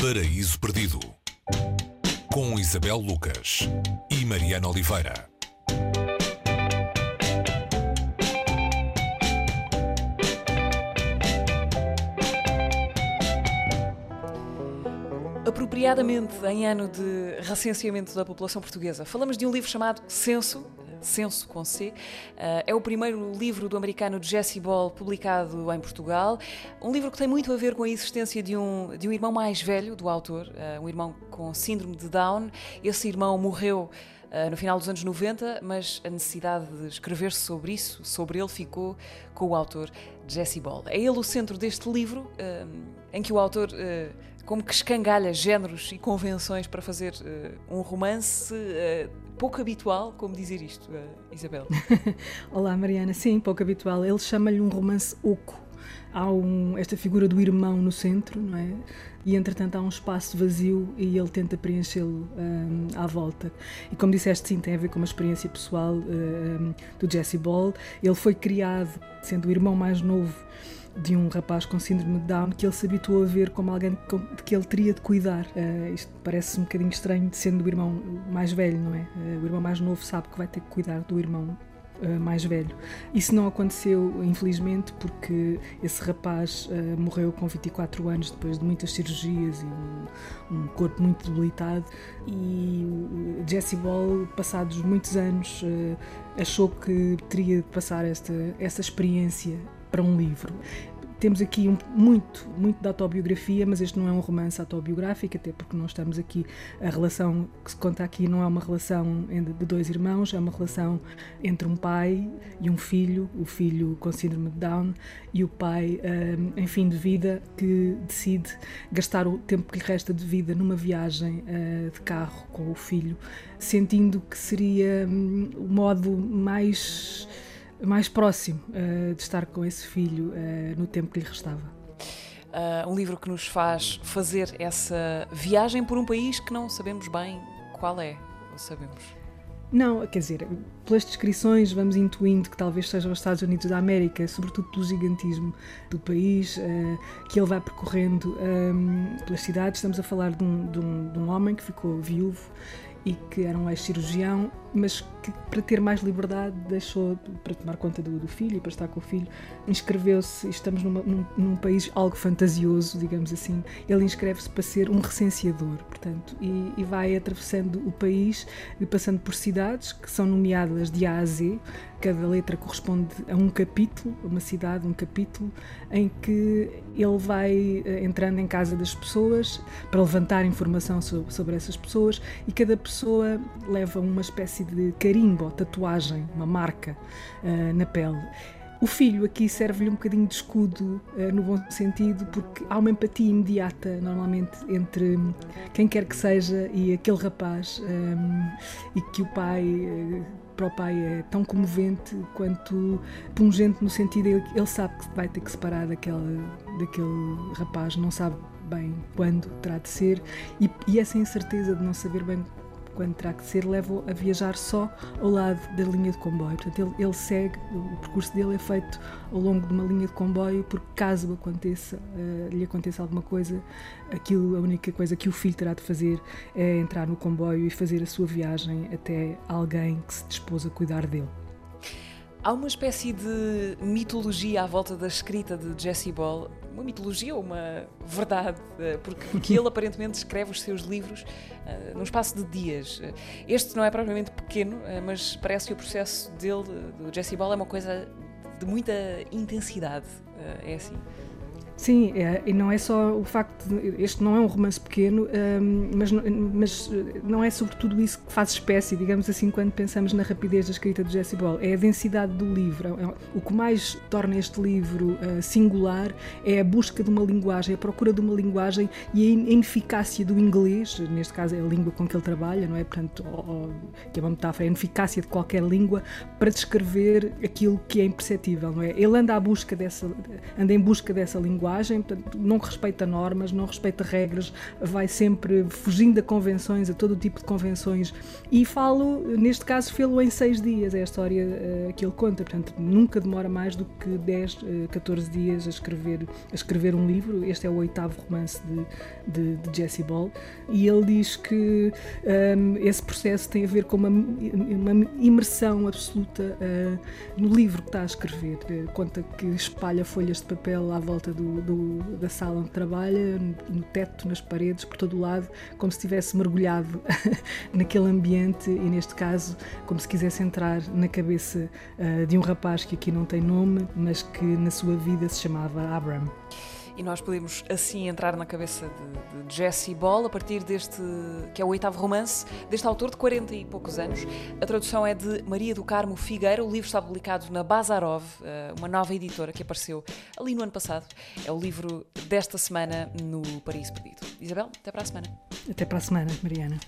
Paraíso Perdido com Isabel Lucas e Mariana Oliveira. Apropriadamente em ano de recenseamento da população portuguesa, falamos de um livro chamado Censo, Censo com C. Uh, é o primeiro livro do americano Jesse Ball publicado em Portugal. Um livro que tem muito a ver com a existência de um, de um irmão mais velho do autor, uh, um irmão com síndrome de Down. Esse irmão morreu. Uh, no final dos anos 90, mas a necessidade de escrever sobre isso, sobre ele, ficou com o autor Jesse Ball. É ele o centro deste livro, em que o autor como que escangalha géneros e convenções para fazer uh, um romance uh, pouco habitual, como dizer isto, uh, Isabel? Olá, Mariana. Sim, pouco habitual. Ele chama-lhe um romance oco. Há um, esta figura do irmão no centro, não é? E entretanto há um espaço vazio e ele tenta preenchê-lo um, à volta. E como disseste, sim, tem a ver com uma experiência pessoal um, do Jesse Ball. Ele foi criado sendo o irmão mais novo de um rapaz com síndrome de Down que ele se habituou a ver como alguém de que ele teria de cuidar. Uh, isto parece um bocadinho estranho, sendo o irmão mais velho, não é? Uh, o irmão mais novo sabe que vai ter que cuidar do irmão Uh, mais velho. Isso não aconteceu, infelizmente, porque esse rapaz uh, morreu com 24 anos depois de muitas cirurgias e um, um corpo muito debilitado. E Jesse Ball, passados muitos anos, uh, achou que teria de passar esta, essa experiência para um livro. Temos aqui um, muito, muito da autobiografia, mas este não é um romance autobiográfico, até porque nós estamos aqui, a relação que se conta aqui não é uma relação de dois irmãos, é uma relação entre um pai e um filho, o filho com síndrome de Down e o pai um, em fim de vida que decide gastar o tempo que lhe resta de vida numa viagem uh, de carro com o filho, sentindo que seria um, o modo mais mais próximo uh, de estar com esse filho uh, no tempo que lhe restava. Uh, um livro que nos faz fazer essa viagem por um país que não sabemos bem qual é, ou sabemos? Não, quer dizer, pelas descrições vamos intuindo que talvez sejam os Estados Unidos da América, sobretudo pelo gigantismo do país, que ele vai percorrendo um, pelas cidades. Estamos a falar de um, de um, de um homem que ficou viúvo e que era um ex-cirurgião, mas que para ter mais liberdade deixou, para tomar conta do, do filho e para estar com o filho, inscreveu-se, estamos numa, num, num, país algo fantasioso, digamos assim, ele inscreve-se para ser um recenseador, portanto, e, e vai atravessando o país e passando por cidades que são nomeadas de A a Z, cada letra corresponde a um capítulo, uma cidade, um capítulo, em que ele vai eh, entrando em casa das pessoas para levantar informação sobre, essas pessoas e cada pessoa leva uma espécie de carimbo, tatuagem, uma marca uh, na pele. O filho aqui serve-lhe um bocadinho de escudo, uh, no bom sentido, porque há uma empatia imediata, normalmente, entre quem quer que seja e aquele rapaz, um, e que o pai. Uh, para o pai é tão comovente quanto pungente no sentido de ele sabe que vai ter que separar daquele, daquele rapaz, não sabe bem quando terá de ser e, e essa incerteza de não saber bem quando terá que ser, leva-o a viajar só ao lado da linha de comboio. Portanto, ele, ele, segue, o percurso dele é feito ao longo de uma linha de comboio, porque caso aconteça, uh, lhe aconteça alguma coisa, aquilo, a única coisa que o filho terá de fazer é entrar no comboio e fazer a sua viagem até alguém que se dispôs a cuidar dele. Há uma espécie de mitologia à volta da escrita de Jesse Ball, uma mitologia ou uma verdade, eh, porque, porque ele aparentemente escreve os seus livros uh, num espaço de dias. Este não é propriamente pequeno, uh, mas parece que o processo dele, do Jesse Ball, é uma coisa de muita intensidade. Uh, é assim. Sim, é, e não é só o facto de. Este não é um romance pequeno, um, mas, mas não é sobretudo isso que faz espécie, digamos assim, quando pensamos na rapidez da escrita de Jesse Ball. É a densidade do livro. É, o que mais torna este livro uh, singular é a busca de uma linguagem, a procura de uma linguagem e a ineficácia do inglês, neste caso é a língua com que ele trabalha, não é? Portanto, que é uma metáfora, a ineficácia de qualquer língua para descrever aquilo que é imperceptível, não é? Ele anda à busca dessa, anda em busca dessa linguagem linguagem, portanto, não respeita normas, não respeita regras, vai sempre fugindo a convenções, a todo tipo de convenções. E falo, neste caso, fê-lo em seis dias, é a história uh, que ele conta, portanto, nunca demora mais do que 10, uh, 14 dias a escrever, a escrever um livro. Este é o oitavo romance de, de, de Jesse Ball. E ele diz que um, esse processo tem a ver com uma, uma imersão absoluta uh, no livro que está a escrever. Conta que espalha folhas de papel à volta do, do, da sala onde trabalha, no teto, nas paredes, por todo o lado, como se estivesse mergulhado naquele ambiente e, neste caso, como se quisesse entrar na cabeça uh, de um rapaz que aqui não tem nome, mas que na sua vida se chamava Abram e nós podemos assim entrar na cabeça de, de Jesse Ball a partir deste, que é o oitavo romance, deste autor de 40 e poucos anos. A tradução é de Maria do Carmo Figueira, o livro está publicado na Bazarov, eh, uma nova editora que apareceu ali no ano passado. É o livro desta semana no Paris Perdido. Isabel, até para a semana. Até para a semana, Mariana.